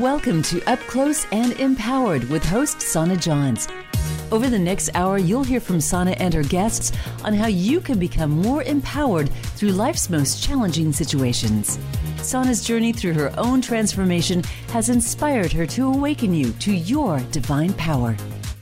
Welcome to Up Close and Empowered with host Sana Johns. Over the next hour, you'll hear from Sana and her guests on how you can become more empowered through life's most challenging situations. Sana's journey through her own transformation has inspired her to awaken you to your divine power.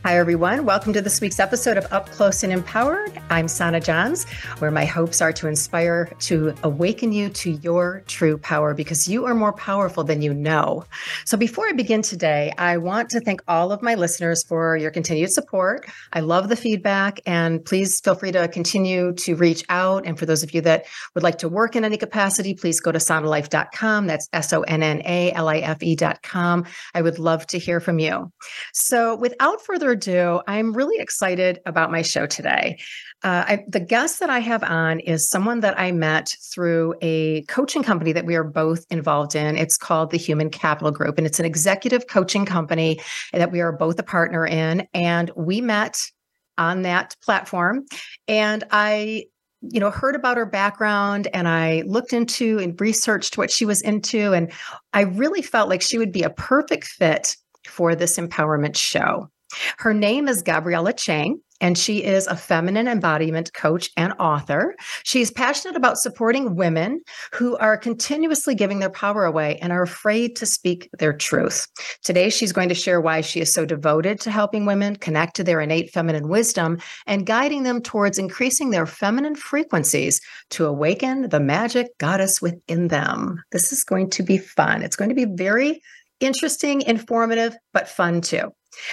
Hi, everyone. Welcome to this week's episode of Up Close and Empowered. I'm Sana Johns, where my hopes are to inspire, to awaken you to your true power because you are more powerful than you know. So, before I begin today, I want to thank all of my listeners for your continued support. I love the feedback, and please feel free to continue to reach out. And for those of you that would like to work in any capacity, please go to sonnalife.com. That's S O N N A L I F E.com. I would love to hear from you. So, without further ado, I'm really excited about my show today. Uh, I, the guest that I have on is someone that I met through a coaching company that we are both involved in. It's called the Human Capital Group, and it's an executive coaching company that we are both a partner in. And we met on that platform. And I you know heard about her background and i looked into and researched what she was into and i really felt like she would be a perfect fit for this empowerment show her name is Gabriela Chang, and she is a feminine embodiment coach and author. She's passionate about supporting women who are continuously giving their power away and are afraid to speak their truth. Today, she's going to share why she is so devoted to helping women connect to their innate feminine wisdom and guiding them towards increasing their feminine frequencies to awaken the magic goddess within them. This is going to be fun. It's going to be very interesting, informative, but fun too.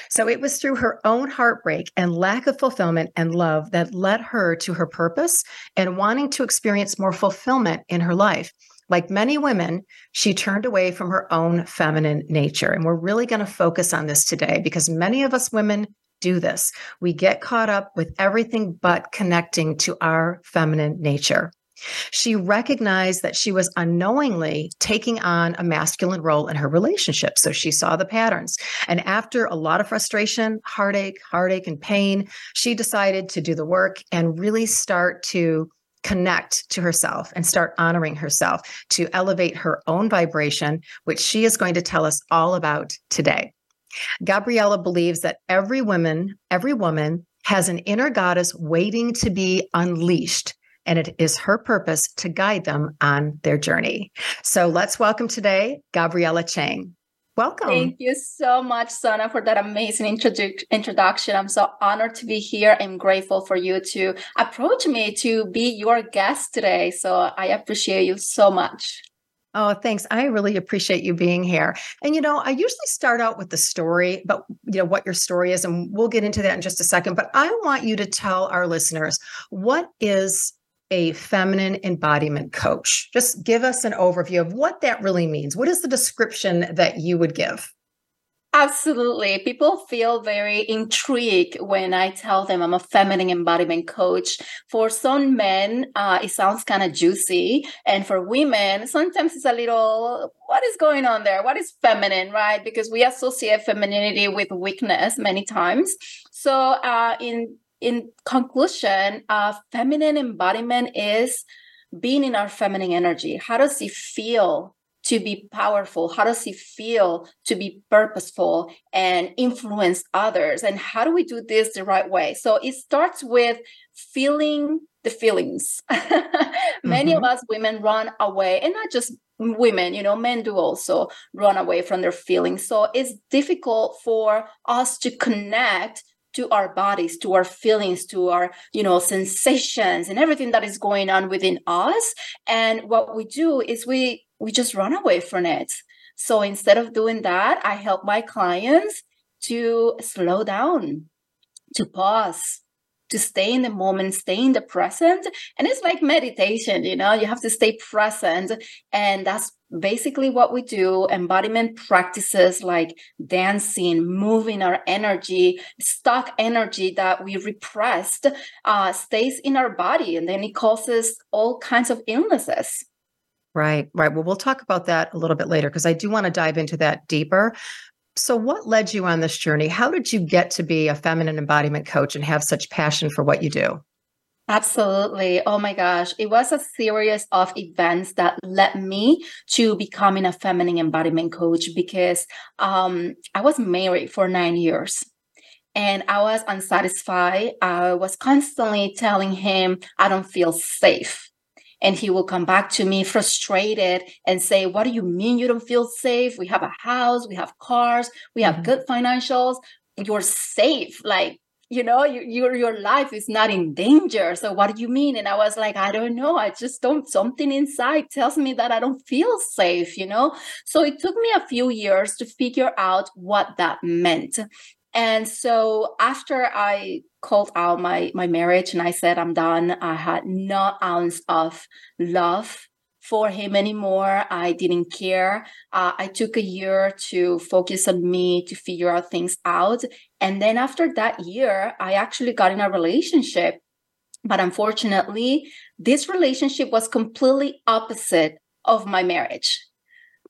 So it was through her own heartbreak and lack of fulfillment and love that led her to her purpose and wanting to experience more fulfillment in her life. Like many women, she turned away from her own feminine nature. And we're really going to focus on this today because many of us women do this. We get caught up with everything but connecting to our feminine nature. She recognized that she was unknowingly taking on a masculine role in her relationship. So she saw the patterns. And after a lot of frustration, heartache, heartache, and pain, she decided to do the work and really start to connect to herself and start honoring herself to elevate her own vibration, which she is going to tell us all about today. Gabriela believes that every woman, every woman has an inner goddess waiting to be unleashed and it is her purpose to guide them on their journey. So let's welcome today Gabriela Chang. Welcome. Thank you so much, Sana, for that amazing introdu- introduction. I'm so honored to be here. I'm grateful for you to approach me to be your guest today. So I appreciate you so much. Oh, thanks. I really appreciate you being here. And you know, I usually start out with the story, but you know what your story is and we'll get into that in just a second, but I want you to tell our listeners what is a feminine embodiment coach. Just give us an overview of what that really means. What is the description that you would give? Absolutely. People feel very intrigued when I tell them I'm a feminine embodiment coach. For some men, uh, it sounds kind of juicy. And for women, sometimes it's a little, what is going on there? What is feminine, right? Because we associate femininity with weakness many times. So, uh, in in conclusion, uh, feminine embodiment is being in our feminine energy. How does it feel to be powerful? How does it feel to be purposeful and influence others? And how do we do this the right way? So it starts with feeling the feelings. Many mm-hmm. of us women run away, and not just women, you know, men do also run away from their feelings. So it's difficult for us to connect to our bodies to our feelings to our you know sensations and everything that is going on within us. And what we do is we we just run away from it. So instead of doing that i help my clients to slow down to pause to stay in the moment, stay in the present. And it's like meditation, you know, you have to stay present. And that's basically what we do. Embodiment practices like dancing moving our energy stock energy that we repressed uh, stays in our body. And then it causes all kinds of illnesses. Right right. Well we'll talk about that a little bit later because i do want to dive into that deeper so, what led you on this journey? How did you get to be a feminine embodiment coach and have such passion for what you do? Absolutely. Oh my gosh. It was a series of events that led me to becoming a feminine embodiment coach because um, I was married for nine years and I was unsatisfied. I was constantly telling him, I don't feel safe. And he will come back to me frustrated and say, What do you mean you don't feel safe? We have a house, we have cars, we have mm-hmm. good financials. You're safe. Like, you know you, your your life is not in danger so what do you mean and i was like i don't know i just don't something inside tells me that i don't feel safe you know so it took me a few years to figure out what that meant and so after i called out my my marriage and i said i'm done i had no ounce of love for him anymore. I didn't care. Uh, I took a year to focus on me to figure out things out. And then after that year, I actually got in a relationship. But unfortunately, this relationship was completely opposite of my marriage.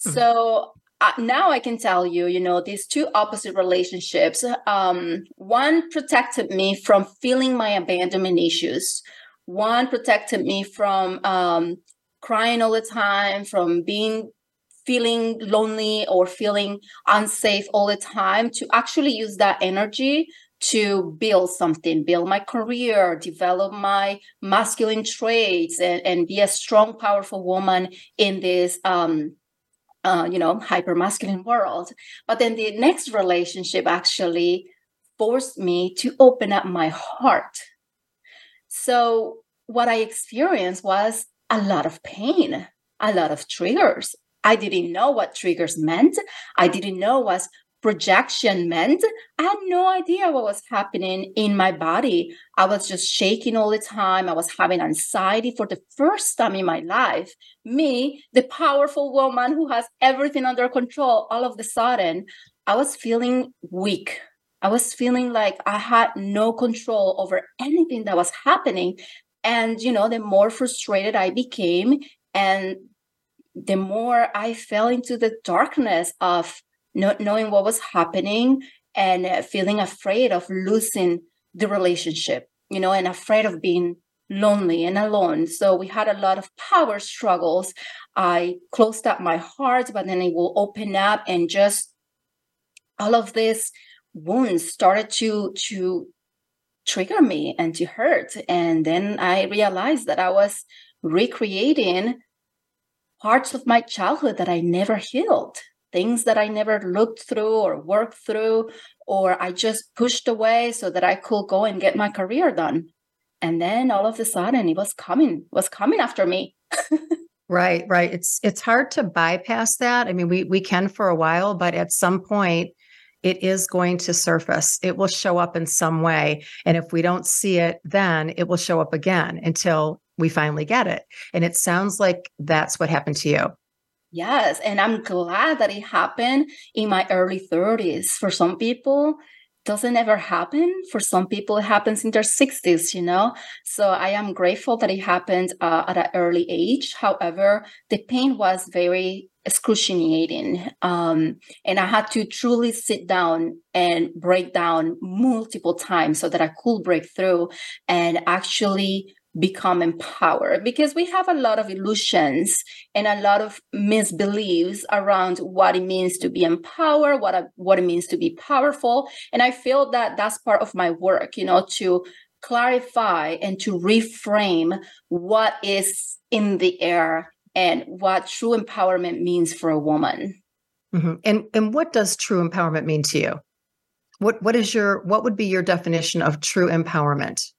Mm-hmm. So uh, now I can tell you, you know, these two opposite relationships. Um, one protected me from feeling my abandonment issues. One protected me from um, crying all the time, from being feeling lonely or feeling unsafe all the time, to actually use that energy to build something, build my career, develop my masculine traits, and, and be a strong, powerful woman in this um, uh, you know, hyper masculine world. But then the next relationship actually forced me to open up my heart. So what I experienced was a lot of pain, a lot of triggers. I didn't know what triggers meant. I didn't know what projection meant. I had no idea what was happening in my body. I was just shaking all the time. I was having anxiety for the first time in my life. Me, the powerful woman who has everything under control, all of the sudden, I was feeling weak. I was feeling like I had no control over anything that was happening and, you know, the more frustrated I became and the more I fell into the darkness of not knowing what was happening and uh, feeling afraid of losing the relationship, you know, and afraid of being lonely and alone. So we had a lot of power struggles. I closed up my heart, but then it will open up and just all of these wounds started to to trigger me and to hurt. And then I realized that I was recreating parts of my childhood that I never healed, things that I never looked through or worked through, or I just pushed away so that I could go and get my career done. And then all of a sudden it was coming, was coming after me. right, right. It's it's hard to bypass that. I mean, we we can for a while, but at some point it is going to surface. It will show up in some way. And if we don't see it, then it will show up again until we finally get it. And it sounds like that's what happened to you. Yes. And I'm glad that it happened in my early 30s. For some people, doesn't ever happen. For some people, it happens in their 60s, you know? So I am grateful that it happened uh, at an early age. However, the pain was very excruciating. Um, and I had to truly sit down and break down multiple times so that I could break through and actually become empowered because we have a lot of illusions and a lot of misbeliefs around what it means to be empowered what what it means to be powerful and i feel that that's part of my work you know to clarify and to reframe what is in the air and what true empowerment means for a woman. Mm-hmm. And and what does true empowerment mean to you? What what is your what would be your definition of true empowerment?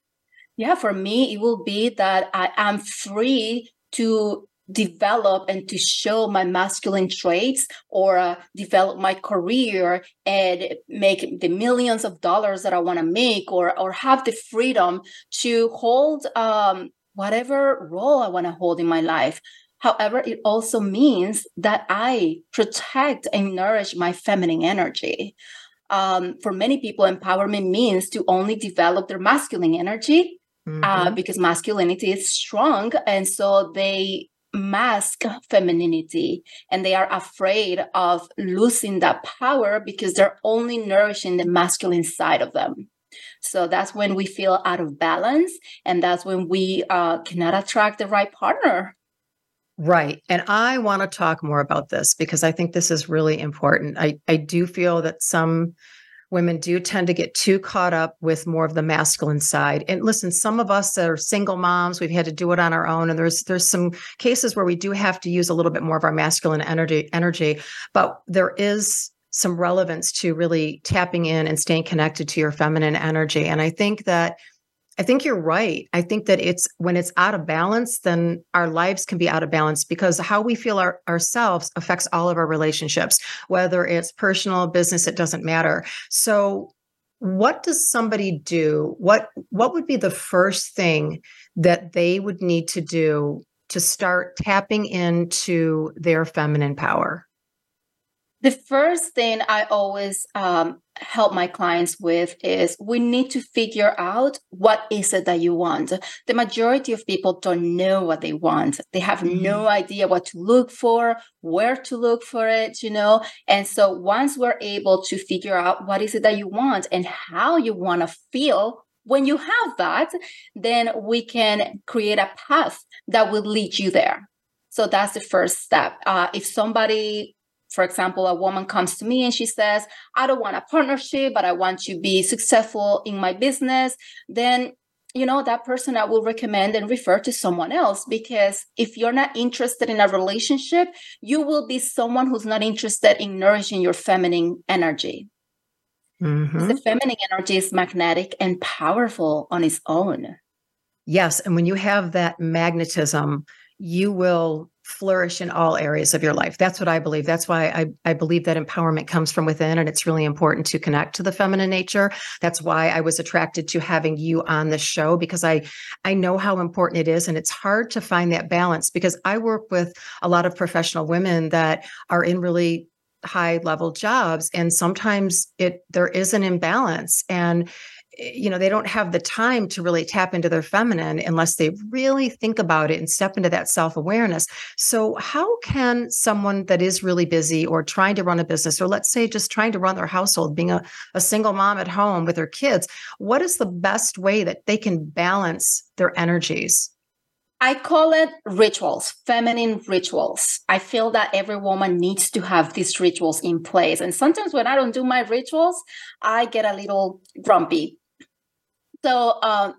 Yeah, for me, it will be that I am free to develop and to show my masculine traits or uh, develop my career and make the millions of dollars that I want to make or or have the freedom to hold um, whatever role I want to hold in my life However, it also means that I protect and nourish my feminine energy. Um, for many people, empowerment means to only develop their masculine energy mm-hmm. uh, because masculinity is strong. And so they mask femininity and they are afraid of losing that power because they're only nourishing the masculine side of them. So that's when we feel out of balance, and that's when we uh, cannot attract the right partner. Right. And I want to talk more about this because I think this is really important. I, I do feel that some women do tend to get too caught up with more of the masculine side. And listen, some of us are single moms, we've had to do it on our own. And there's there's some cases where we do have to use a little bit more of our masculine energy energy, but there is some relevance to really tapping in and staying connected to your feminine energy. And I think that I think you're right. I think that it's when it's out of balance, then our lives can be out of balance because how we feel our, ourselves affects all of our relationships, whether it's personal, business, it doesn't matter. So, what does somebody do? What what would be the first thing that they would need to do to start tapping into their feminine power? The first thing I always um, help my clients with is we need to figure out what is it that you want. The majority of people don't know what they want. They have mm-hmm. no idea what to look for, where to look for it, you know. And so once we're able to figure out what is it that you want and how you want to feel when you have that, then we can create a path that will lead you there. So that's the first step. Uh, if somebody for example, a woman comes to me and she says, I don't want a partnership, but I want to be successful in my business, then you know that person i will recommend and refer to someone else because if you're not interested in a relationship you will be someone who's not interested in nourishing your feminine energy mm-hmm. the feminine energy is magnetic and powerful on its own yes and when you have that magnetism you will flourish in all areas of your life. That's what I believe. That's why I, I believe that empowerment comes from within and it's really important to connect to the feminine nature. That's why I was attracted to having you on the show because I I know how important it is and it's hard to find that balance because I work with a lot of professional women that are in really high level jobs and sometimes it there is an imbalance and you know they don't have the time to really tap into their feminine unless they really think about it and step into that self-awareness so how can someone that is really busy or trying to run a business or let's say just trying to run their household being a, a single mom at home with their kids what is the best way that they can balance their energies I call it rituals, feminine rituals. I feel that every woman needs to have these rituals in place. And sometimes when I don't do my rituals, I get a little grumpy so, um,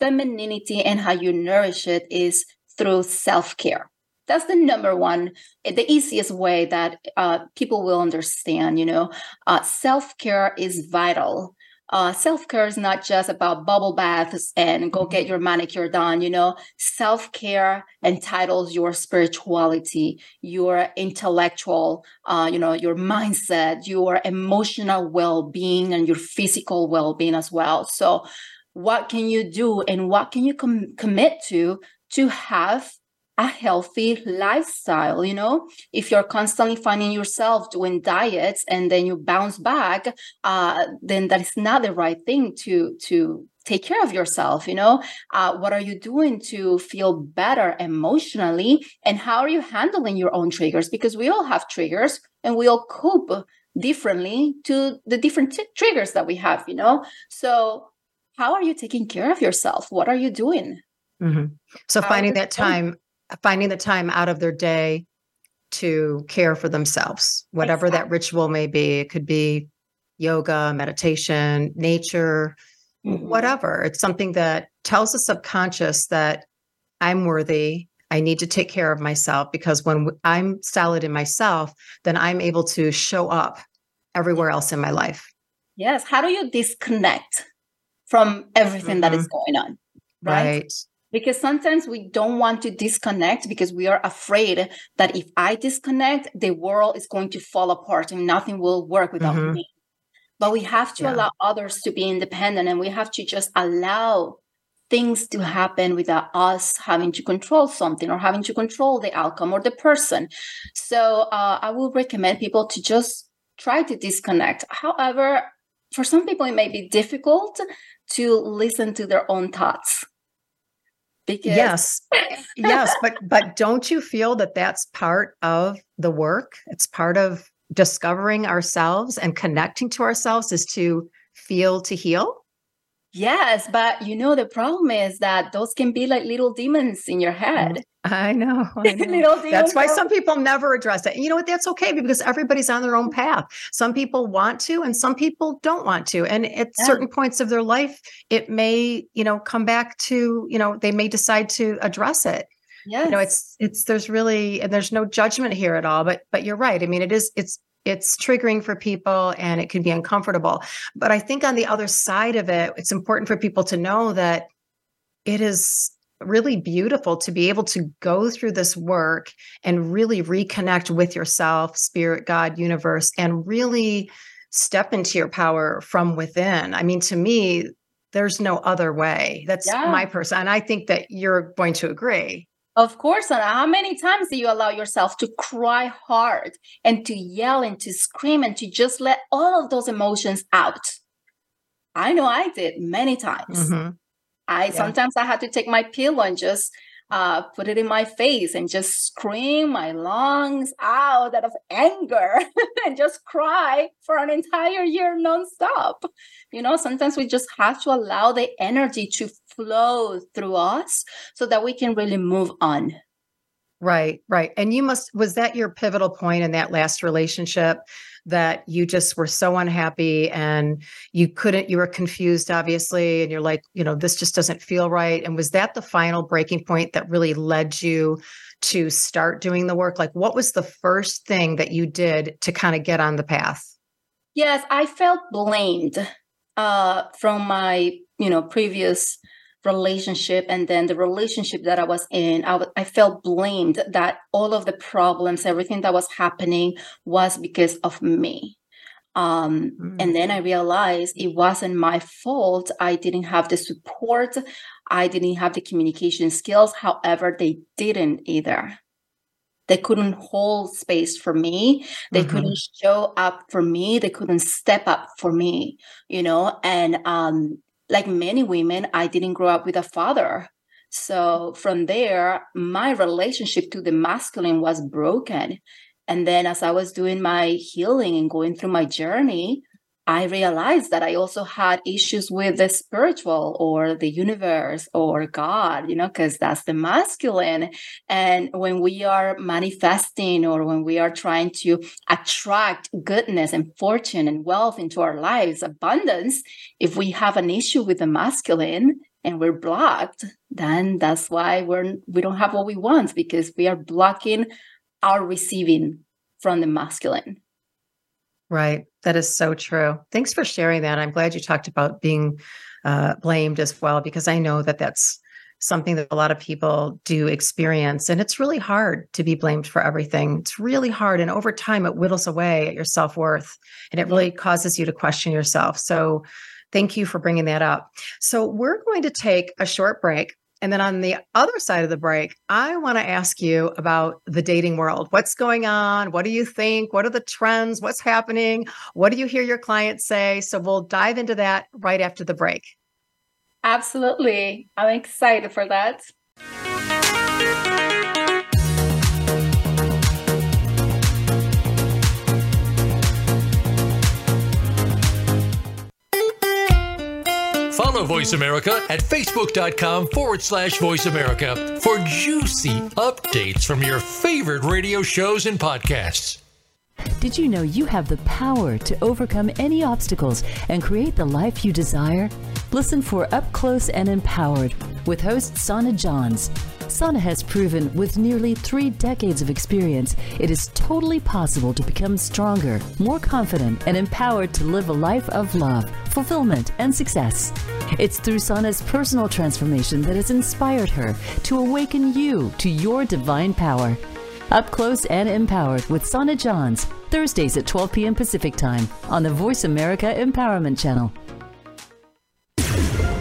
femininity and how you nourish it is through self care. That's the number one, eh, the easiest way that uh, people will understand. You know, uh, self care is vital. Uh, self care is not just about bubble baths and go get your manicure done. You know, self care entitles your spirituality, your intellectual, uh, you know, your mindset, your emotional well being, and your physical well being as well. So, what can you do and what can you com- commit to to have a healthy lifestyle you know? If you're constantly finding yourself doing diets and then you bounce back uh, then that is not the right thing to to take care of yourself you know? Uh, what are you doing to feel better emotionally and how are you handling your own triggers? Because we all have triggers and we all cope differently to the different t- triggers that we have you know? So how are you taking care of yourself? What are you doing? Mm-hmm. so how finding that time finding the time out of their day to care for themselves whatever exactly. that ritual may be it could be yoga meditation nature mm-hmm. whatever it's something that tells the subconscious that i'm worthy I need to take care of myself because when I'm solid in myself, then I'm able to show up everywhere else in my life. Yes. How do you disconnect from everything mm-hmm. that is mm-hmm. going on. Right? right. Because sometimes we don't want to disconnect because we are afraid that if I disconnect, the world is going to fall apart and nothing will work without mm-hmm. me. But we have to yeah. allow others to be independent and we have to just allow things to happen without us having to control something or having to control the outcome or the person. So uh, I will recommend people to just try to disconnect. However, for some people, it may be difficult to listen to their own thoughts because yes. Yes but but don't you feel that that's part of the work? It's part of discovering ourselves and connecting to ourselves is to feel to heal Yes, but you know the problem is that those can be like little demons in your mm, head. I know. I know. that's why some people never address it. you know what? That's okay because everybody's on their own mm. path. Some people want to, and some people don't want to. And at yeah. certain points of their life, it may, you know, come back to, you know, they may decide to address it. Yeah. You know, it's it's there's really and there's no judgment here at all. But but you're right. I mean, it is it's it's triggering for people and it can be uncomfortable. But I think on the other side of it, it's important for people to know that it is really beautiful to be able to go through this work and really reconnect with yourself, spirit, God, universe, and really step into your power from within. I mean, to me, there's no other way. That's yeah. my person. And I think that you're going to agree. Of course, and how many times do you allow yourself to cry hard and to yell and to scream and to just let all of those emotions out? I know I did many times. Mm-hmm. I yeah. sometimes I had to take my pill and just uh, put it in my face and just scream my lungs out out of anger and just cry for an entire year nonstop. You know, sometimes we just have to allow the energy to flow through us so that we can really move on. Right, right. And you must, was that your pivotal point in that last relationship that you just were so unhappy and you couldn't, you were confused, obviously, and you're like, you know, this just doesn't feel right. And was that the final breaking point that really led you to start doing the work? Like, what was the first thing that you did to kind of get on the path? Yes, I felt blamed uh, from my, you know, previous relationship and then the relationship that I was in, I, w- I felt blamed that all of the problems, everything that was happening was because of me. Um, mm. And then I realized it wasn't my fault. I didn't have the support. I didn't have the communication skills. However, they didn't either. They couldn't hold space for me. They mm-hmm. couldn't show up for me. They couldn't step up for me, you know, and um, like many women, I didn't grow up with a father. So from there, my relationship to the masculine was broken. And then as I was doing my healing and going through my journey, I realized that I also had issues with the spiritual or the universe or God, you know, because that's the masculine. And when we are manifesting or when we are trying to attract goodness and fortune and wealth into our lives, abundance, if we have an issue with the masculine, and we're blocked then that's why we're we don't have what we want because we are blocking our receiving from the masculine Right. That is so true. Thanks for sharing that. I'm glad you talked about being uh, blamed as well, because I know that that's something that a lot of people do experience. And it's really hard to be blamed for everything. It's really hard. And over time, it whittles away at your self worth and it really causes you to question yourself. So, thank you for bringing that up. So, we're going to take a short break. And then on the other side of the break, I want to ask you about the dating world. What's going on? What do you think? What are the trends? What's happening? What do you hear your clients say? So we'll dive into that right after the break. Absolutely. I'm excited for that. Follow Voice America at facebook.com forward slash voice America for juicy updates from your favorite radio shows and podcasts. Did you know you have the power to overcome any obstacles and create the life you desire? Listen for Up Close and Empowered with host Sana Johns. Sana has proven with nearly three decades of experience, it is totally possible to become stronger, more confident, and empowered to live a life of love, fulfillment, and success. It's through Sana's personal transformation that has inspired her to awaken you to your divine power. Up Close and Empowered with Sana Johns, Thursdays at 12 p.m. Pacific Time on the Voice America Empowerment Channel.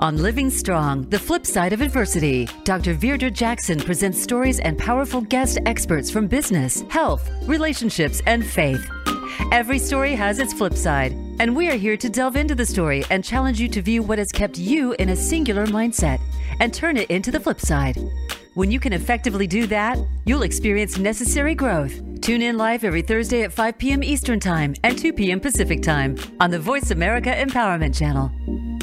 On Living Strong, the flip side of adversity, Dr. Virdra Jackson presents stories and powerful guest experts from business, health, relationships, and faith. Every story has its flip side, and we are here to delve into the story and challenge you to view what has kept you in a singular mindset and turn it into the flip side. When you can effectively do that, you'll experience necessary growth. Tune in live every Thursday at 5 p.m. Eastern Time and 2 p.m. Pacific Time on the Voice America Empowerment Channel.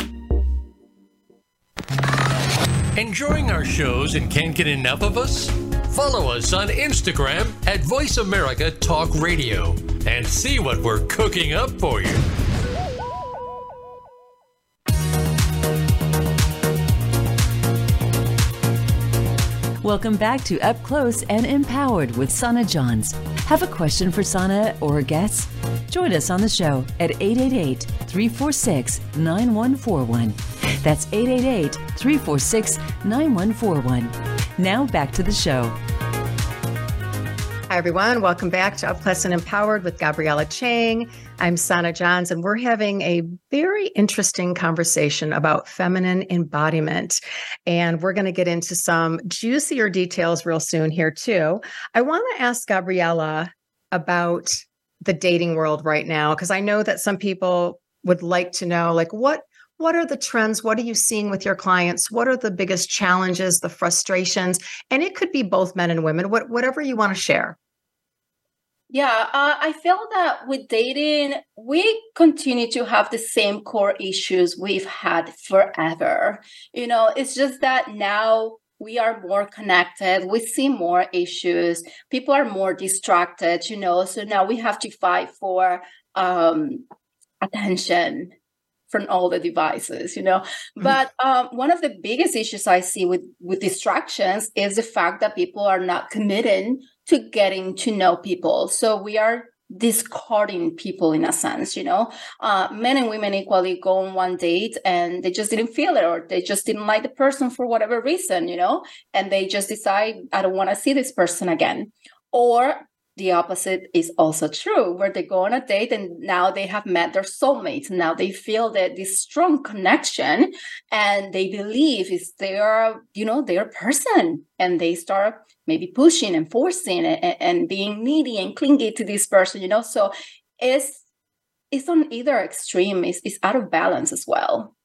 Enjoying our shows and can't get enough of us? Follow us on Instagram at Voice America Talk Radio and see what we're cooking up for you. Welcome back to Up Close and Empowered with Sana Johns. Have a question for Sana or a guest? Join us on the show at 888 346 9141. That's 888 346 9141. Now back to the show. Hi, everyone. Welcome back to Up and Empowered with Gabriela Chang. I'm Sana Johns, and we're having a very interesting conversation about feminine embodiment. And we're going to get into some juicier details real soon here, too. I want to ask Gabriela about the dating world right now, because I know that some people would like to know, like, what what are the trends? What are you seeing with your clients? What are the biggest challenges the frustrations? And it could be both men and women what, whatever you want to share. Yeah, uh, I feel that with dating, we continue to have the same core issues we've had forever. You know, it's just that now we are more connected, we see more issues, people are more distracted, you know, so now we have to fight for um, attention from all the devices you know mm-hmm. but um, one of the biggest issues i see with with distractions is the fact that people are not committed to getting to know people. So we are discarding people in a sense, you know. Uh, men and women equally go on one date and they just didn't feel it or they just didn't like the person for whatever reason, you know, and they just decide, I don't want to see this person again. Or the opposite is also true where they go on a date and now they have met their soulmate now they feel that this strong connection and they believe is their you know their person. And they start maybe pushing and forcing and, and being needy and clingy to this person you know? So it's it's on either extreme. It's, it's out of balance as well.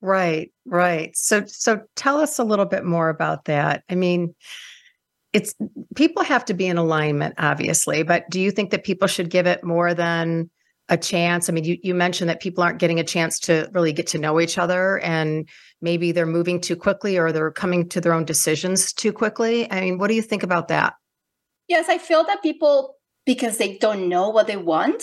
Right right. So so tell us a little bit more about that. I mean it's people have to be in alignment obviously but do you think that people should give it more than a chance? I mean you, you mentioned that people aren't getting a chance to really get to know each other and maybe they're moving too quickly or they're coming to their own decisions too quickly. I mean what do you think about that? Yes i feel that people because they don't know what they want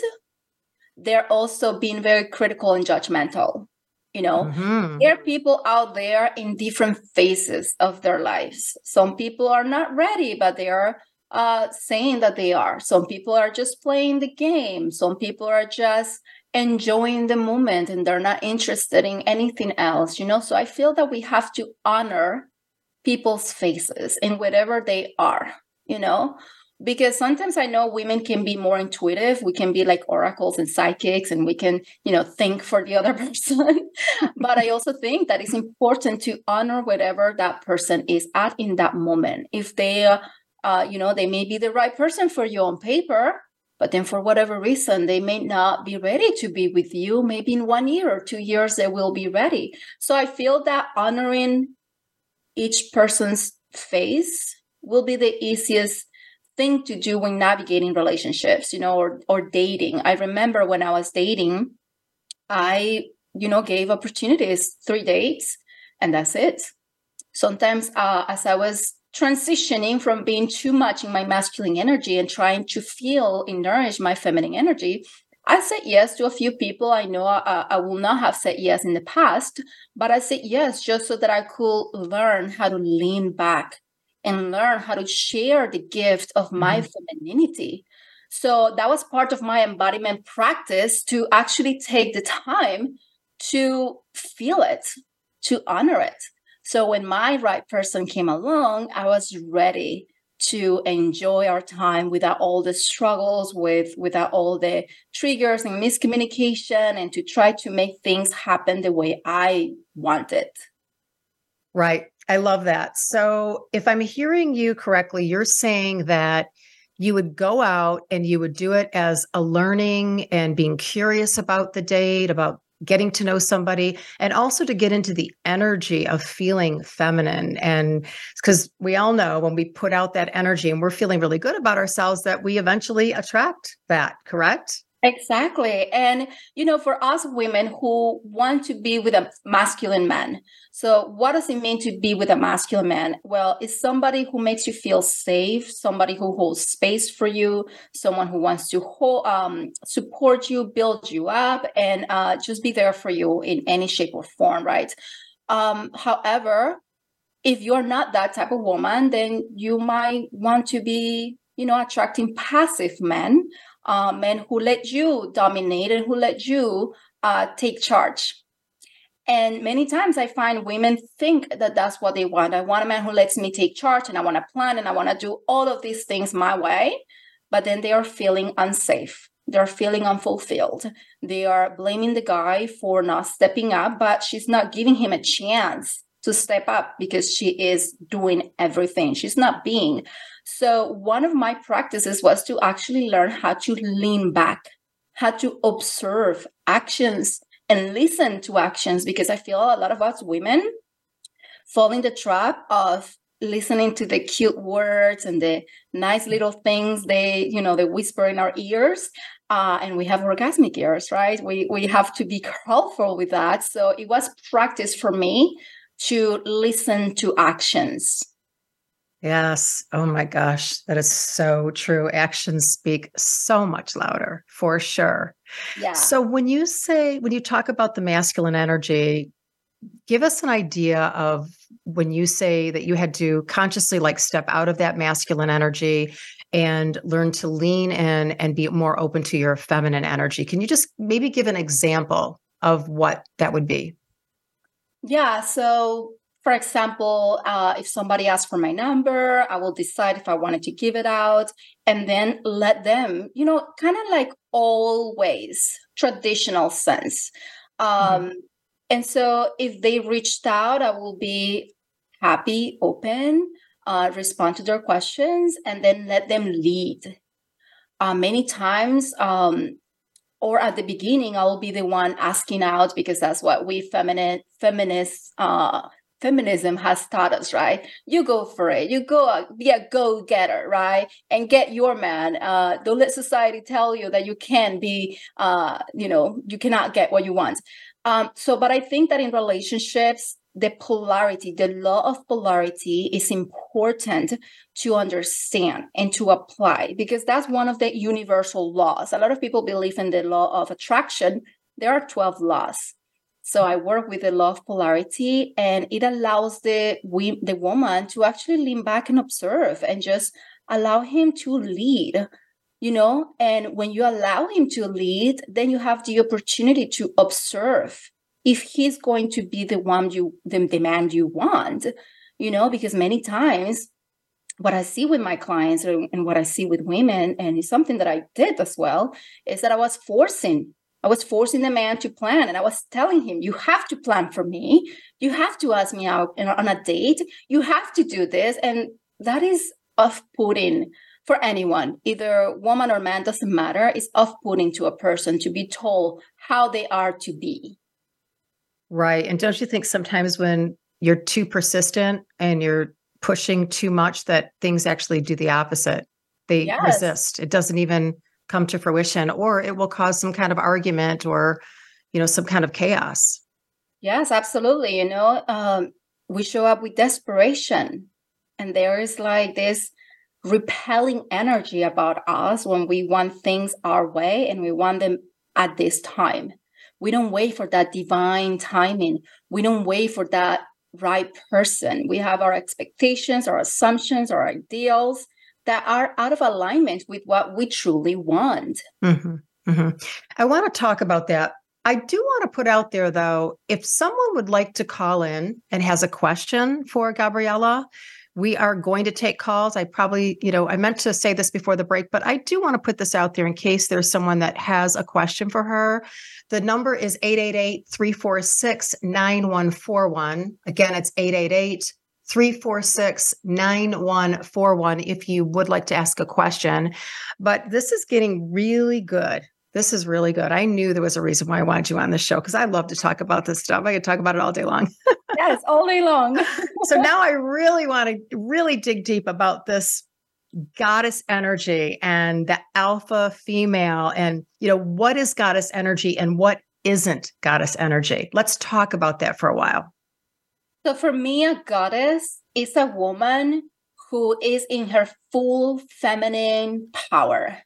they're also being very critical and judgmental you know mm-hmm. there are people out there in different phases of their lives. Some people are not ready but they are uh, saying that they are. Some people are just playing the game. Some people are just enjoying the moment and they're not interested in anything else you know? So i feel that we have to honor people's faces in whatever they are you know because sometimes i know women can be more intuitive. We can be like oracles and psychics and we can you know think for the other person. But i also think that it's important to honor whatever that person is at in that moment. If they uh, you know they may be the right person for you on paper but then for whatever reason they may not be ready to be with you. Maybe in one year or two years they will be ready. So i feel that honoring each person's face will be the easiest thing to do when navigating relationships, you know, or or dating. I remember when I was dating, I, you know, gave opportunities, three dates, and that's it. Sometimes uh, as I was transitioning from being too much in my masculine energy and trying to feel and nourish my feminine energy, I said yes to a few people I know I, I, will not have said yes in the past, but I said yes just so that I could learn how to lean back and learn how to share the gift of my mm-hmm. femininity. So that was part of my embodiment practice to actually take the time to feel it, to honor it. So when my right person came along, I was ready to enjoy our time without all the struggles with without all the triggers and miscommunication and to try to make things happen the way i want it right i love that. So if i'm hearing you correctly you're saying that you would go out and you would do it as a learning and being curious about the date about getting to know somebody and also to get into the energy of feeling feminine. And because we all know when we put out that energy and we're feeling really good about ourselves that we eventually attract that correct Exactly. And, you know, for us women who want to be with a masculine man. So, what does it mean to be with a masculine man? Well, it's somebody who makes you feel safe, somebody who holds space for you, someone who wants to hold, um, support you, build you up, and uh, just be there for you in any shape or form, right? Um, however, if you're not that type of woman, then you might want to be, you know, attracting passive men uh, men who let you dominate and who let you uh, take charge. And many times I find women think that that's what they want. I want a man who lets me take charge and I want to plan and I want to do all of these things my way. But then they are feeling unsafe. They're feeling unfulfilled. They are blaming the guy for not stepping up, but she's not giving him a chance to step up because she is doing everything. She's not being. So, one of my practices was to actually learn how to lean back, how to observe actions and listen to actions because I feel a lot of us women fall in the trap of listening to the cute words and the nice little things they you know they whisper in our ears uh, and we have orgasmic ears right we we have to be careful with that so it was practice for me to listen to actions. Yes. Oh my gosh. That is so true. Actions speak so much louder for sure. Yeah. So when you say, when you talk about the masculine energy, give us an idea of when you say that you had to consciously like step out of that masculine energy and learn to lean in and be more open to your feminine energy. Can you just maybe give an example of what that would be? Yeah. So, for example, uh, if somebody asks for my number, I will decide if I wanted to give it out and then let them, you know, kind of like always traditional sense. Um, mm-hmm. And so, if they reached out, I will be happy, open, uh, respond to their questions, and then let them lead. Uh, many times, um, or at the beginning i'll be the one asking out because that's what we feminine feminists uh feminism has taught us right you go for it you go be a go-getter right and get your man uh don't let society tell you that you can be uh you know you cannot get what you want um so but i think that in relationships the polarity, the law of polarity is important to understand and to apply because that's one of the universal laws. A lot of people believe in the law of attraction. There are 12 laws. So I work with the law of polarity and it allows the the woman to actually lean back and observe and just allow him to lead you know? And when you allow him to lead then you have the opportunity to observe if he's going to be the one you the demand you want you know? Because many times what i see with my clients and what i see with women and it's something that i did as well is that i was forcing i was forcing the man to plan and i was telling him you have to plan for me you have to ask me out on a date you have to do this and that is off-putting for anyone, either woman or man, doesn't matter. It's off putting to a person to be told how they are to be. Right. And don't you think sometimes when you're too persistent and you're pushing too much that things actually do the opposite? They yes. resist. It doesn't even come to fruition or it will cause some kind of argument or you know some kind of chaos. Yes, absolutely. You know, um, we show up with desperation and there is like this repelling energy about us when we want things our way and we want them at this time. We don't wait for that divine timing. We don't wait for that right person. We have our expectations, our assumptions, our ideals that are out of alignment with what we truly want. Mm-hmm. Mm-hmm. I want to talk about that. I do want to put out there, though, if someone would like to call in and has a question for Gabriela, we are going to take calls. I probably, you know, I meant to say this before the break, but I do want to put this out there in case there's someone that has a question for her. The number is 888 346 9141. Again, it's 888 346 9141 if you would like to ask a question. But this is getting really good. This is really good. I knew there was a reason why I wanted you on this show because I love to talk about this stuff. I could talk about it all day long. yes, all day long. so now I really want to really dig deep about this goddess energy and the alpha female and you know what is goddess energy and what isn't goddess energy. Let's talk about that for a while. So for me a goddess is a woman who is in her full feminine power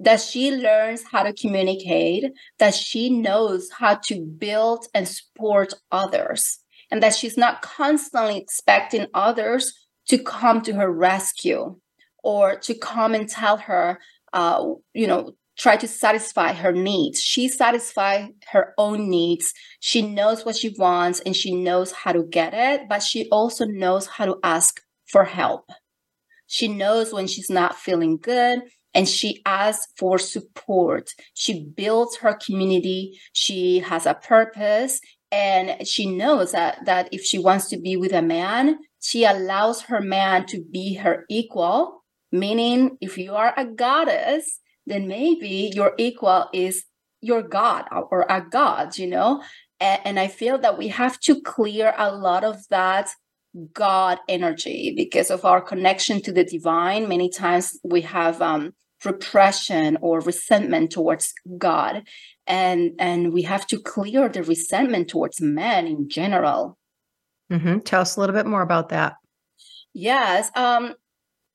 that she learns how to communicate, that she knows how to build and support others, and that she's not constantly expecting others to come to her rescue or to come and tell her, uh, you know, try to satisfy her needs. She satisfies her own needs. She knows what she wants and she knows how to get it, but she also knows how to ask for help. She knows when she's not feeling good and she asks for support. She builds her community. She has a purpose and she knows that, that if she wants to be with a man, she allows her man to be her equal. Meaning, if you are a goddess, then maybe your equal is your God or a God, you know? And, and I feel that we have to clear a lot of that God energy because of our connection to the divine. Many times we have um, repression or resentment towards God, and and we have to clear the resentment towards men in general. Mm-hmm. Tell us a little bit more about that. Yes, um,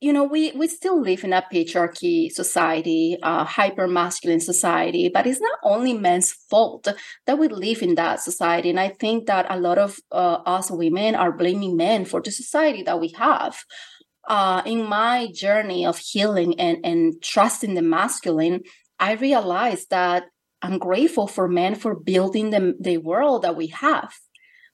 you know, we we still live in a patriarchy society, a hyper masculine society, but it's not only men's fault that we live in that society. And I think that a lot of uh, us women are blaming men for the society that we have uh, in my journey of healing and, and trusting the masculine, I realized that I'm grateful for men for building the, the world that we have.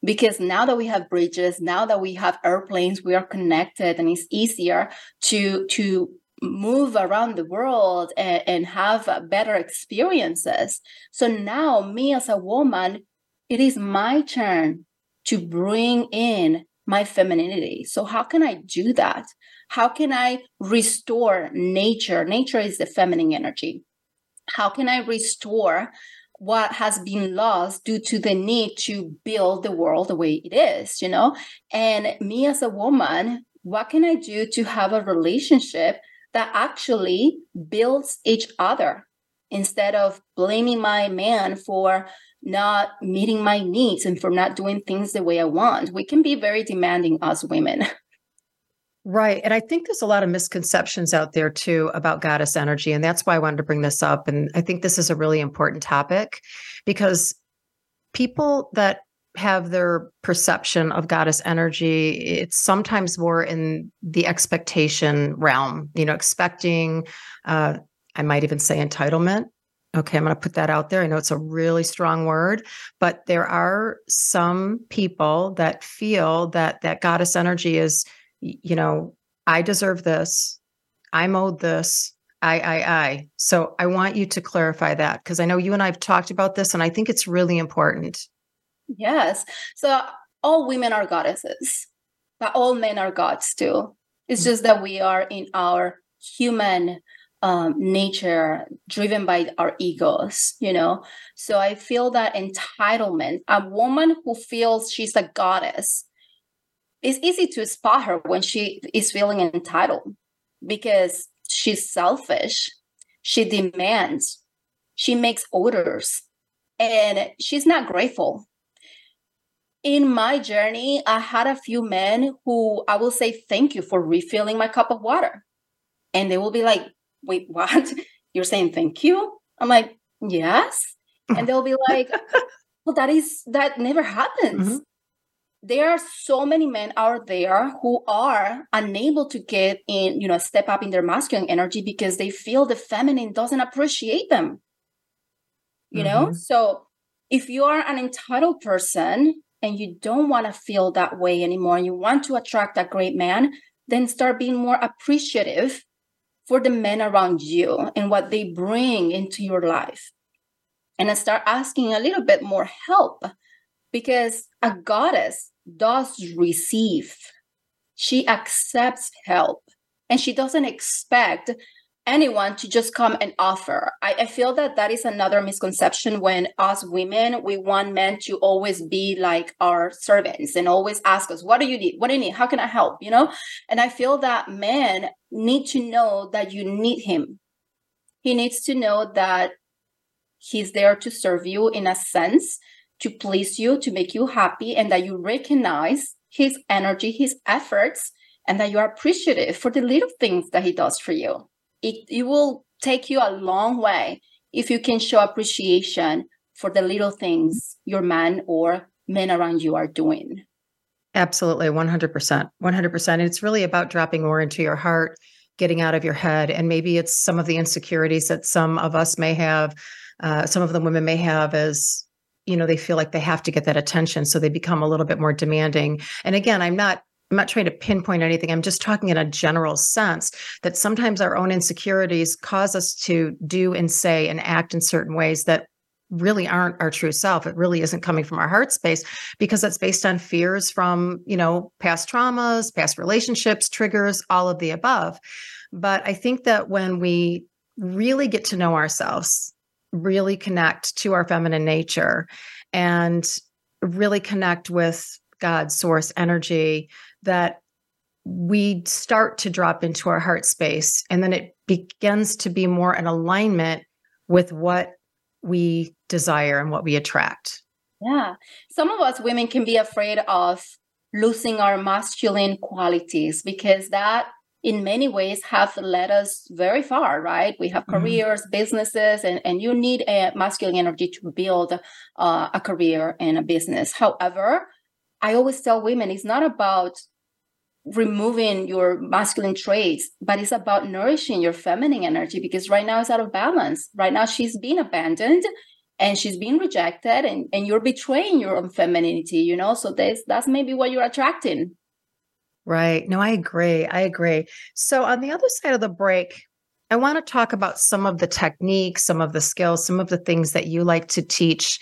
Because now that we have bridges, now that we have airplanes, we are connected and it's easier to, to move around the world and, and have better experiences. So now, me as a woman, it is my turn to bring in my femininity. So, how can I do that? How can I restore nature? Nature is the feminine energy. How can I restore what has been lost due to the need to build the world the way it is, you know? And me as a woman, what can I do to have a relationship that actually builds each other instead of blaming my man for not meeting my needs and for not doing things the way I want? We can be very demanding as women. Right. And I think there's a lot of misconceptions out there too about goddess energy. And that's why I wanted to bring this up. And I think this is a really important topic because people that have their perception of goddess energy, it's sometimes more in the expectation realm, you know, expecting, uh, I might even say entitlement. Okay, I'm going to put that out there. I know it's a really strong word, but there are some people that feel that that goddess energy is you know, I deserve this. I'm owed this. I, I, I. So I want you to clarify that because I know you and I have talked about this and I think it's really important. Yes. So all women are goddesses, but all men are gods too. It's just that we are in our human um, nature driven by our egos, you know? So I feel that entitlement, a woman who feels she's a goddess it's easy to spot her when she is feeling entitled because she's selfish. She demands, she makes orders, and she's not grateful. In my journey, I had a few men who I will say thank you for refilling my cup of water. And they will be like, wait, what? You're saying thank you? I'm like, yes. And they'll be like, well, that is, that never happens. Mm-hmm there are so many men out there who are unable to get in, you know, step up in their masculine energy because they feel the feminine doesn't appreciate them. You mm-hmm. know, so if you are an entitled person, and you don't want to feel that way anymore and you want to attract a great man, then start being more appreciative for the men around you and what they bring into your life. And start asking a little bit more help because a goddess does receive, she accepts help and she doesn't expect anyone to just come and offer. I, I, feel that that is another misconception when us women, we want men to always be like our servants and always ask us, what do you need? What do you need? How can I help? You know? And I feel that men need to know that you need him. He needs to know that he's there to serve you in a sense, to please you, to make you happy, and that you recognize his energy, his efforts, and that you are appreciative for the little things that he does for you it, it will take you a long way if you can show appreciation for the little things your man or men around you are doing. Absolutely, 100%. 100%. It's really about dropping more into your heart, getting out of your head. And maybe it's some of the insecurities that some of us may have, uh, some of the women may have as you know they feel like they have to get that attention so they become a little bit more demanding and again i'm not I'm not trying to pinpoint anything. I'm just talking in a general sense that sometimes our own insecurities cause us to do and say and act in certain ways that really aren't our true self. It really isn't coming from our heart space because it's based on fears from, you know, past traumas, past relationships, triggers, all of the above. But I think that when we really get to know ourselves, really connect to our feminine nature and really connect with God's source energy, that we start to drop into our heart space and then it begins to be more in alignment with what we desire and what we attract. Yeah. Some of us women can be afraid of losing our masculine qualities because that in many ways have led us very far right we have mm-hmm. careers mm-hmm. businesses and, and you need a masculine energy to build uh, a career and a business however I always tell women it's not about removing your masculine traits, but it's about nourishing your feminine energy because right now it's out of balance. Right now she's being abandoned and she's being rejected and, and you're betraying your own femininity, you know? So that's that's maybe what you're attracting. Right. No, I agree. I agree. So on the other side of the break, I want to talk about some of the techniques, some of the skills, some of the things that you like to teach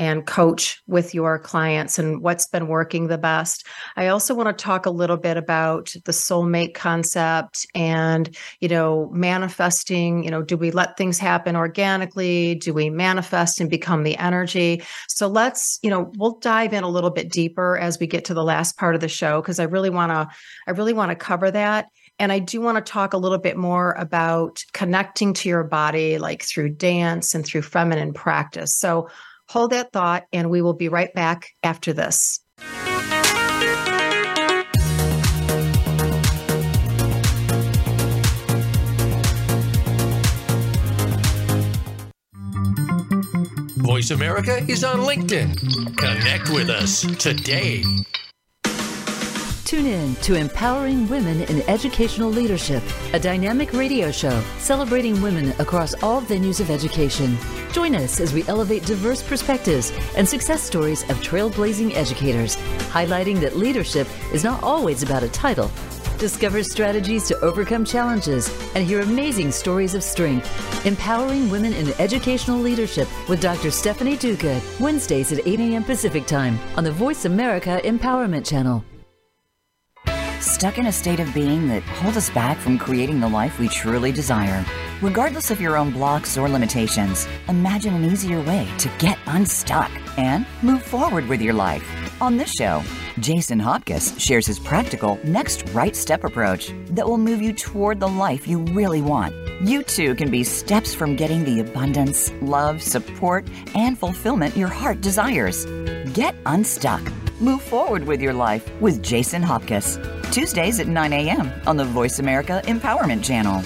and coach with your clients and what's been working the best. I also want to talk a little bit about the soulmate concept and, you know, manifesting, you know, do we let things happen organically? Do we manifest and become the energy? So let's, you know, we'll dive in a little bit deeper as we get to the last part of the show because I really want to I really want to cover that. And I do want to talk a little bit more about connecting to your body, like through dance and through feminine practice. So, Hold that thought, and we will be right back after this. Voice America is on LinkedIn. Connect with us today. Tune in to Empowering Women in Educational Leadership, a dynamic radio show celebrating women across all venues of education. Join us as we elevate diverse perspectives and success stories of trailblazing educators, highlighting that leadership is not always about a title. Discover strategies to overcome challenges and hear amazing stories of strength. Empowering Women in Educational Leadership with Dr. Stephanie Duca, Wednesdays at 8 a.m. Pacific Time on the Voice America Empowerment Channel. Stuck in a state of being that holds us back from creating the life we truly desire. Regardless of your own blocks or limitations, imagine an easier way to get unstuck and move forward with your life. On this show, Jason Hopkins shares his practical next right step approach that will move you toward the life you really want. You too can be steps from getting the abundance, love, support, and fulfillment your heart desires. Get unstuck. Move forward with your life with Jason Hopkins. Tuesdays at 9 a.m. on the Voice America Empowerment Channel.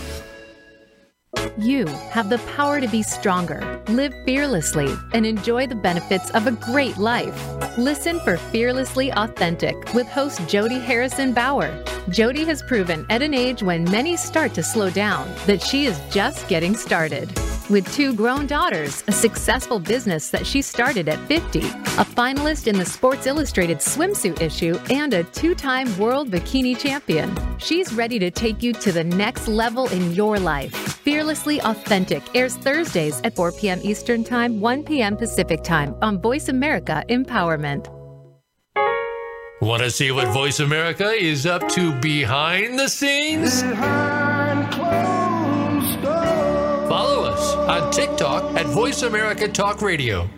You have the power to be stronger, live fearlessly, and enjoy the benefits of a great life. Listen for Fearlessly Authentic with host Jody Harrison Bauer. Jody has proven at an age when many start to slow down that she is just getting started. With two grown daughters, a successful business that she started at 50, a finalist in the Sports Illustrated swimsuit issue, and a two time world bikini champion, she's ready to take you to the next level in your life. Fearlessly Authentic airs Thursdays at 4 p.m. Eastern Time, 1 p.m. Pacific Time on Voice America Empowerment. Want to see what Voice America is up to behind the scenes? Follow us on TikTok at Voice America Talk Radio.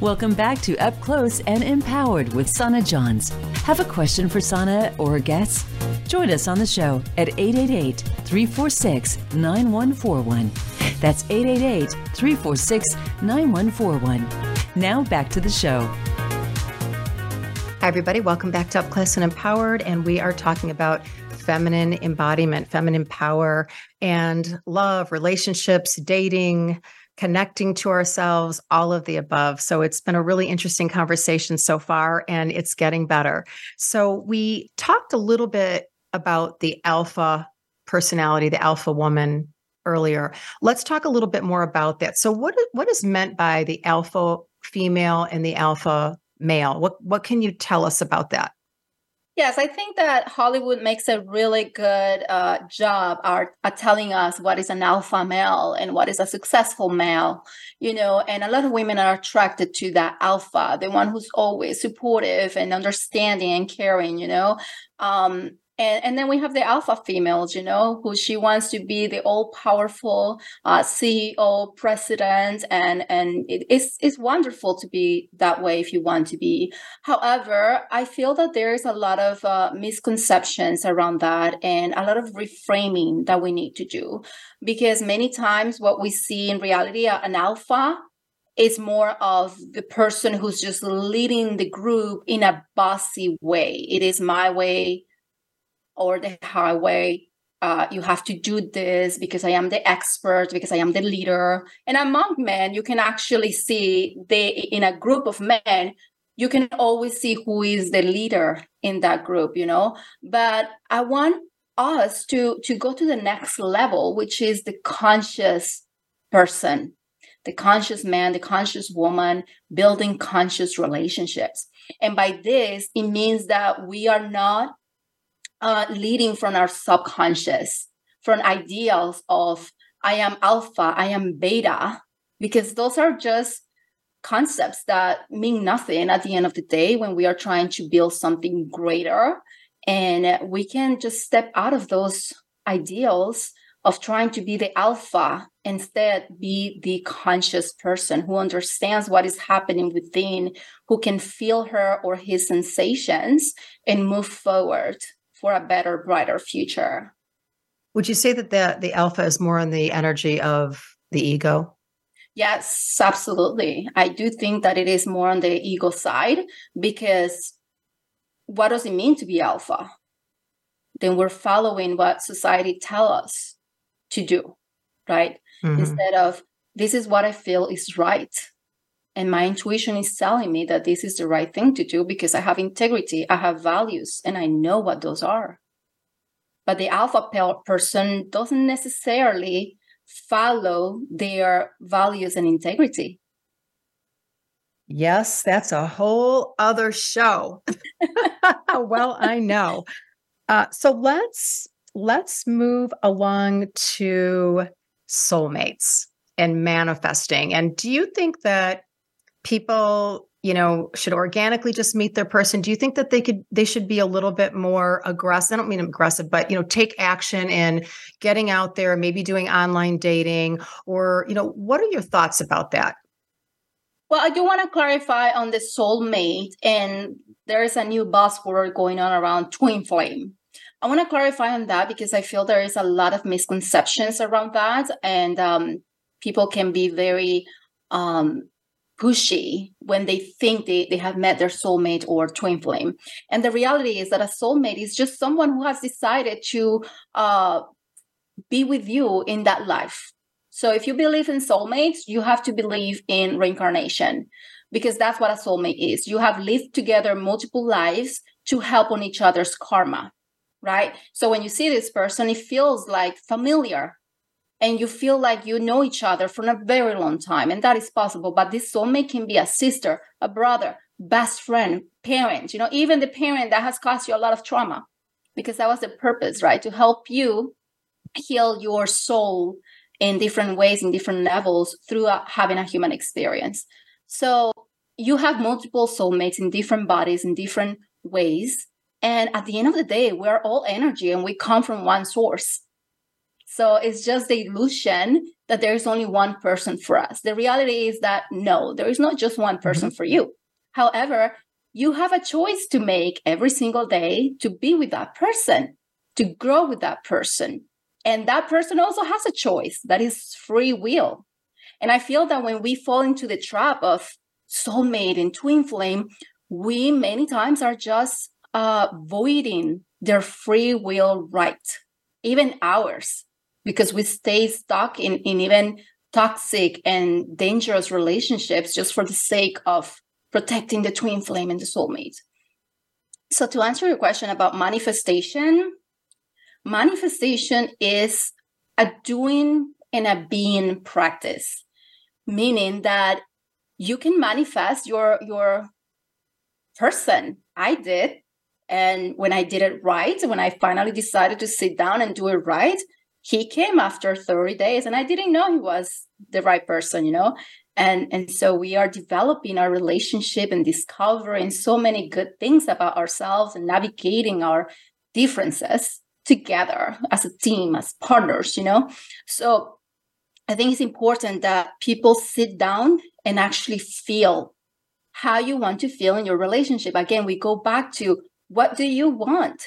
Welcome back to Up Close and Empowered with Sonna Johns. Have a question for Sonna or a guest? Join us on the show at 888 346 9141. That's 888 346 9141. Now back to the show. Everybody. Welcome back to Up Close and Empowered. And we are talking about feminine embodiment, feminine power, and love, relationships, dating, connecting to ourselves, all of the above. So it's been a really interesting conversation so far, and it's getting better. So we talked a little bit about the alpha personality, the alpha woman earlier. Let's talk a little bit more about that. So what what is meant by the alpha female and the alpha male? What what can you tell us about that? Yes, I think that Hollywood makes a really good uh, job at, at telling us what is an alpha male and what is a successful male, you know, and a lot of women are attracted to that alpha, the one who's always supportive and understanding and caring, you know. Um, and, and then we have the alpha females, you know, who she wants to be the all powerful uh, CEO, president, and and it, it's it's wonderful to be that way if you want to be. However, I feel that there is a lot of uh, misconceptions around that and a lot of reframing that we need to do because many times what we see in reality, uh, an alpha is more of the person who's just leading the group in a bossy way. It is my way or the highway. Uh, you have to do this because I am the expert, because I am the leader. And among men, you can actually see they in a group of men, you can always see who is the leader in that group, you know. But I want us to to go to the next level, which is the conscious person, the conscious man, the conscious woman, building conscious relationships. And by this, it means that we are not uh, leading from our subconscious, from ideals of I am alpha, I am beta, because those are just concepts that mean nothing at the end of the day when we are trying to build something greater. And we can just step out of those ideals of trying to be the alpha, instead, be the conscious person who understands what is happening within, who can feel her or his sensations and move forward for a better, brighter future. Would you say that the, the alpha is more on the energy of the ego? Yes, absolutely. I do think that it is more on the ego side because what does it mean to be alpha? Then we're following what society tell us to do, right? Mm-hmm. Instead of this is what I feel is right. And my intuition is telling me that this is the right thing to do because I have integrity, I have values, and I know what those are. But the alpha person doesn't necessarily follow their values and integrity. Yes, that's a whole other show. well, I know. Uh, so let's let's move along to soulmates and manifesting. And do you think that people you know should organically just meet their person? Do you think that they could they should be a little bit more aggressive? I don't mean aggressive but you know take action in getting out there maybe doing online dating or you know what are your thoughts about that? Well i do want to clarify on the soulmate and there is a new buzzword going on around twin flame. I want to clarify on that because i feel there is a lot of misconceptions around that and um, people can be very um, pushy when they think they, they have met their soulmate or twin flame. And the reality is that a soulmate is just someone who has decided to uh, be with you in that life. So if you believe in soulmates, you have to believe in reincarnation because that's what a soulmate is. You have lived together multiple lives to help on each other's karma right? So when you see this person, it feels like familiar and you feel like you know each other for a very long time. And that is possible. But this soulmate can be a sister, a brother, best friend, parent, you know, even the parent that has caused you a lot of trauma. Because that was the purpose, right? To help you heal your soul in different ways, in different levels through uh, having a human experience. So you have multiple soulmates in different bodies, in different ways. And at the end of the day, we're all energy and we come from one source. So it's just the illusion that there is only one person for us. The reality is that no, there is not just one person mm-hmm. for you. However, you have a choice to make every single day to be with that person, to grow with that person. And that person also has a choice that is free will. And I feel that when we fall into the trap of soulmate and twin flame, we many times are just uh, voiding their free will right, even ours, because we stay stuck in, in even toxic and dangerous relationships just for the sake of protecting the twin flame and the soulmate. So, to answer your question about manifestation, manifestation is a doing and a being practice, meaning that you can manifest your your person. I did. And when I did it right, when I finally decided to sit down and do it right, he came after 30 days and I didn't know he was the right person, you know? And and so we are developing our relationship and discovering so many good things about ourselves and navigating our differences together as a team, as partners, you know? So I think it's important that people sit down and actually feel how you want to feel in your relationship. Again, we go back to what do you want?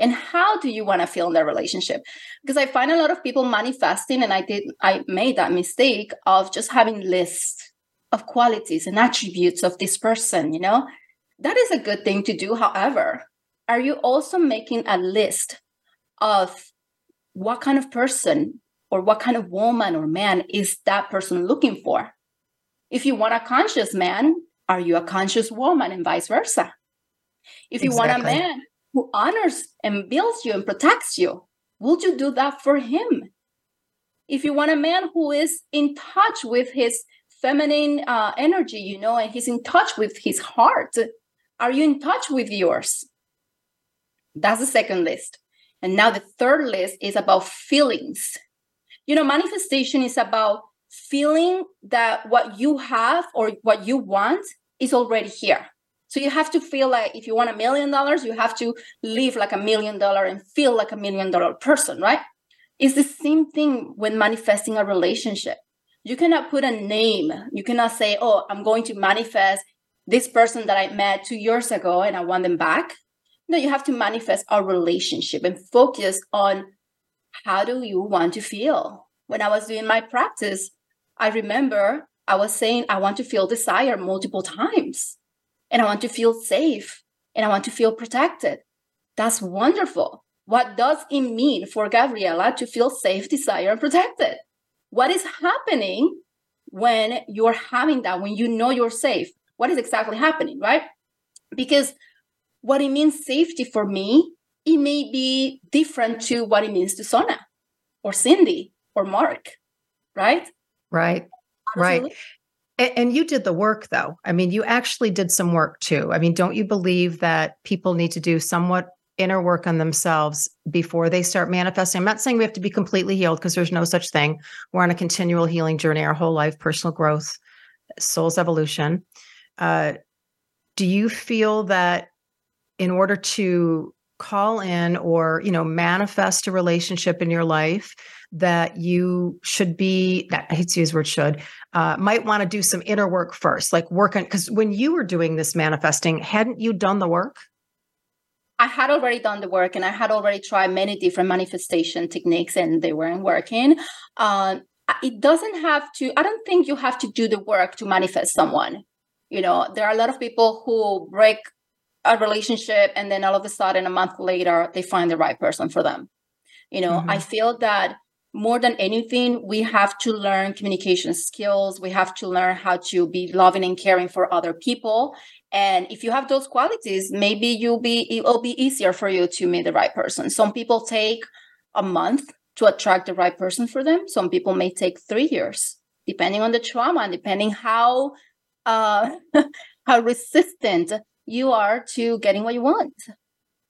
And how do you want to feel in that relationship? Because I find a lot of people manifesting, and I did, I made that mistake of just having lists of qualities and attributes of this person, you know? That is a good thing to do. However, are you also making a list of what kind of person or what kind of woman or man is that person looking for? If you want a conscious man, are you a conscious woman and vice versa? If you exactly. want a man who honors and builds you and protects you, would you do that for him? If you want a man who is in touch with his feminine uh, energy, you know, and he's in touch with his heart, are you in touch with yours? That's the second list. And now the third list is about feelings. You know, manifestation is about feeling that what you have or what you want is already here. So you have to feel like if you want a million dollars, you have to live like a million dollar and feel like a million dollar person, right? It's the same thing when manifesting a relationship. You cannot put a name. You cannot say, oh, I'm going to manifest this person that I met two years ago and I want them back. No, you have to manifest a relationship and focus on how do you want to feel. When I was doing my practice, I remember I was saying, I want to feel desire multiple times, and I want to feel safe, and I want to feel protected. That's wonderful. What does it mean for Gabriela to feel safe, desire, and protected? What is happening when you're having that, when you know you're safe? What is exactly happening, right? Because what it means safety for me, it may be different to what it means to Sonna or Cindy or Mark, right? Right. Right. And, and you did the work though. I mean, you actually did some work too. I mean, don't you believe that people need to do somewhat inner work on themselves before they start manifesting? I'm not saying we have to be completely healed because there's no such thing. We're on a continual healing journey our whole life, personal growth, soul's evolution. Uh, do you feel that in order to call in or you know manifest a relationship in your life that you should be i hate to use the word should uh, might want to do some inner work first like work on because when you were doing this manifesting hadn't you done the work I had already done the work and I had already tried many different manifestation techniques and they weren't working. Uh, it doesn't have to, I don't think you have to do the work to manifest someone. You know, there are a lot of people who break a relationship and then all of a sudden a month later they find the right person for them you know mm-hmm. i feel that more than anything we have to learn communication skills we have to learn how to be loving and caring for other people And if you have those qualities, maybe you'll be it'll be easier for you to meet the right person. Some people take a month to attract the right person for them. Some people may take three years, depending on the trauma and depending how uh, how resistant you are to getting what you want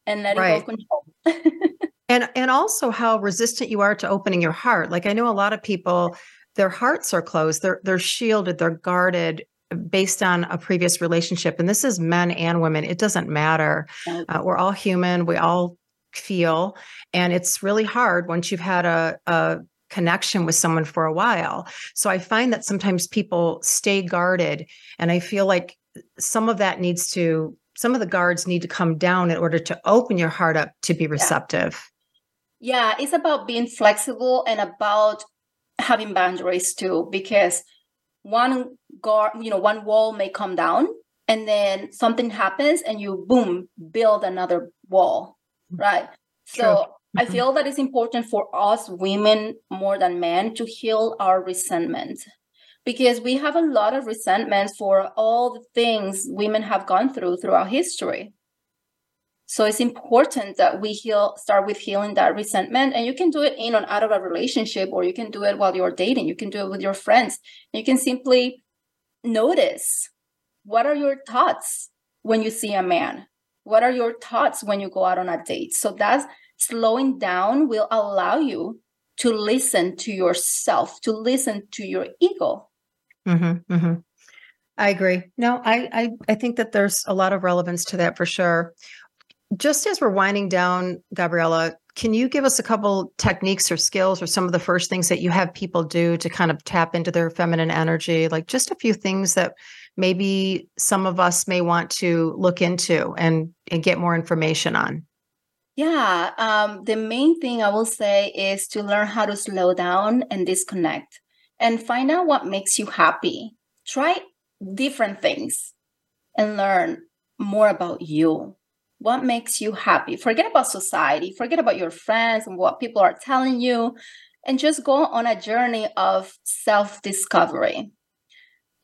and letting right. go of control. and and also how resistant you are to opening your heart. Like I know a lot of people, their hearts are closed, they're they're shielded, they're guarded based on a previous relationship. And this is men and women. It doesn't matter. Uh, we're all human. We all feel. And it's really hard once you've had a, a connection with someone for a while. So i find that sometimes people stay guarded. And i feel like some of that needs to some of the guards need to come down in order to open your heart up to be receptive. Yeah, yeah it's about being flexible and about having boundaries too because one guard you know one wall may come down and then something happens and you boom build another wall right? True. so mm-hmm. i feel that it's important for us women more than men to heal our resentment because we have a lot of resentment for all the things women have gone through throughout history so it's important that we heal, start with healing that resentment. And you can do it in and out of a relationship, or you can do it while you're dating. You can do it with your friends. You can simply notice what are your thoughts when you see a man? What are your thoughts when you go out on a date? So that's slowing down will allow you to listen to yourself, to listen to your ego. Mm-hmm, mm-hmm. I agree. No, I, I I think that there's a lot of relevance to that for sure. Just as we're winding down, Gabriela, can you give us a couple techniques or skills or some of the first things that you have people do to kind of tap into their feminine energy? Like just a few things that maybe some of us may want to look into and, and get more information on. Yeah, um, the main thing I will say is to learn how to slow down and disconnect and find out what makes you happy. Try different things and learn more about you. What makes you happy? Forget about society. Forget about your friends and what people are telling you and just go on a journey of self discovery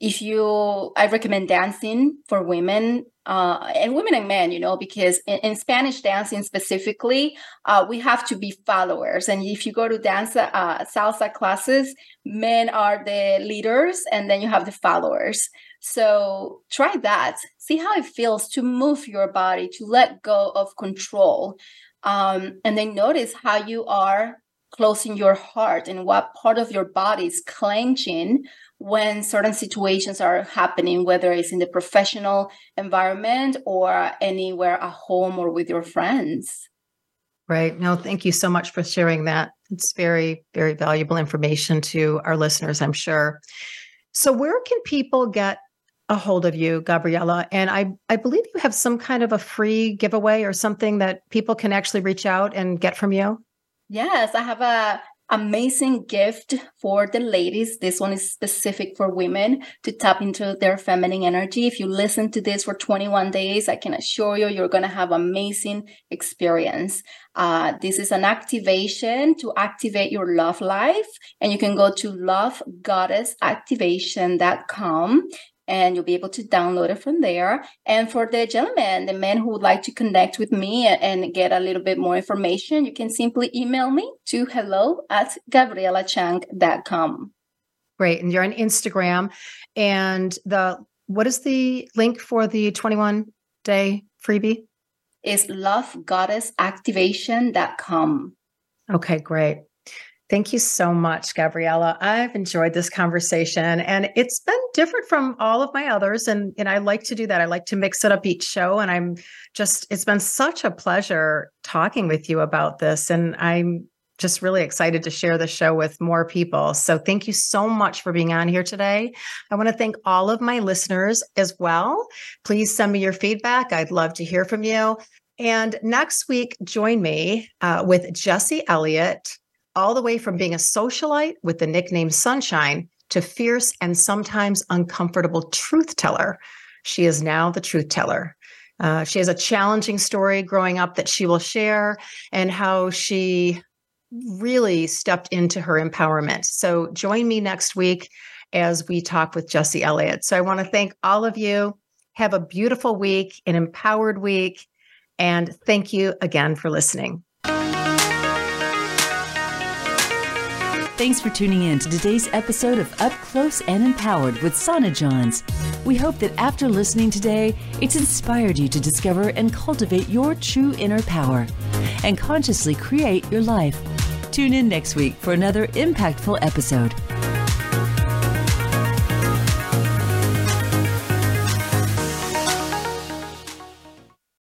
if you i recommend dancing for women uh, and women and men you know because in, in spanish dancing specifically uh, we have to be followers and if you go to dance uh, salsa classes men are the leaders and then you have the followers so try that. See how it feels to move your body, to let go of control. Um, and then notice how you are closing your heart and what part of your body is clenching when certain situations are happening, whether it's in the professional environment or anywhere at home or with your friends. Right. No, thank you so much for sharing that. It's very, very valuable information to our listeners, I'm sure. So, where can people get a hold of you, Gabriela, and I I believe you have some kind of a free giveaway or something that people can actually reach out and get from you. Yes, I have a amazing gift for the ladies. This one is specific for women to tap into their feminine energy. If you listen to this for 21 days, I can assure you you're going to have amazing experience. Uh, this is an activation to activate your love life. And you can go to lovegoddessactivation.com and you'll be able to download it from there. And for the gentlemen, the men who would like to connect with me and get a little bit more information, you can simply email me to hello at gabrielachang.com. Great. And you're on Instagram. And the what is the link for the 21 day freebie? Is lovegoddessactivation.com. Okay, great. Thank you so much, Gabriela. I've enjoyed this conversation and it's been different from all of my others. And, and I like to do that. I like to mix it up each show. And I'm just, it's been such a pleasure talking with you about this. And I'm just really excited to share the show with more people. So thank you so much for being on here today. I want to thank all of my listeners as well. Please send me your feedback. I'd love to hear from you. And next week, join me uh, with Jesse Elliott all the way from being a socialite with the nickname Sunshine to fierce and sometimes uncomfortable truth teller. She is now the truth teller. Uh, she has a challenging story growing up that she will share and how she really stepped into her empowerment. So join me next week as we talk with Jesse Elliott. So I want to thank all of you. Have a beautiful week, an empowered week. And thank you again for listening. Thanks for tuning in to today's episode of Up Close and Empowered with Sonna Johns. We hope that after listening today, it's inspired you to discover and cultivate your true inner power and consciously create your life. Tune in next week for another impactful episode.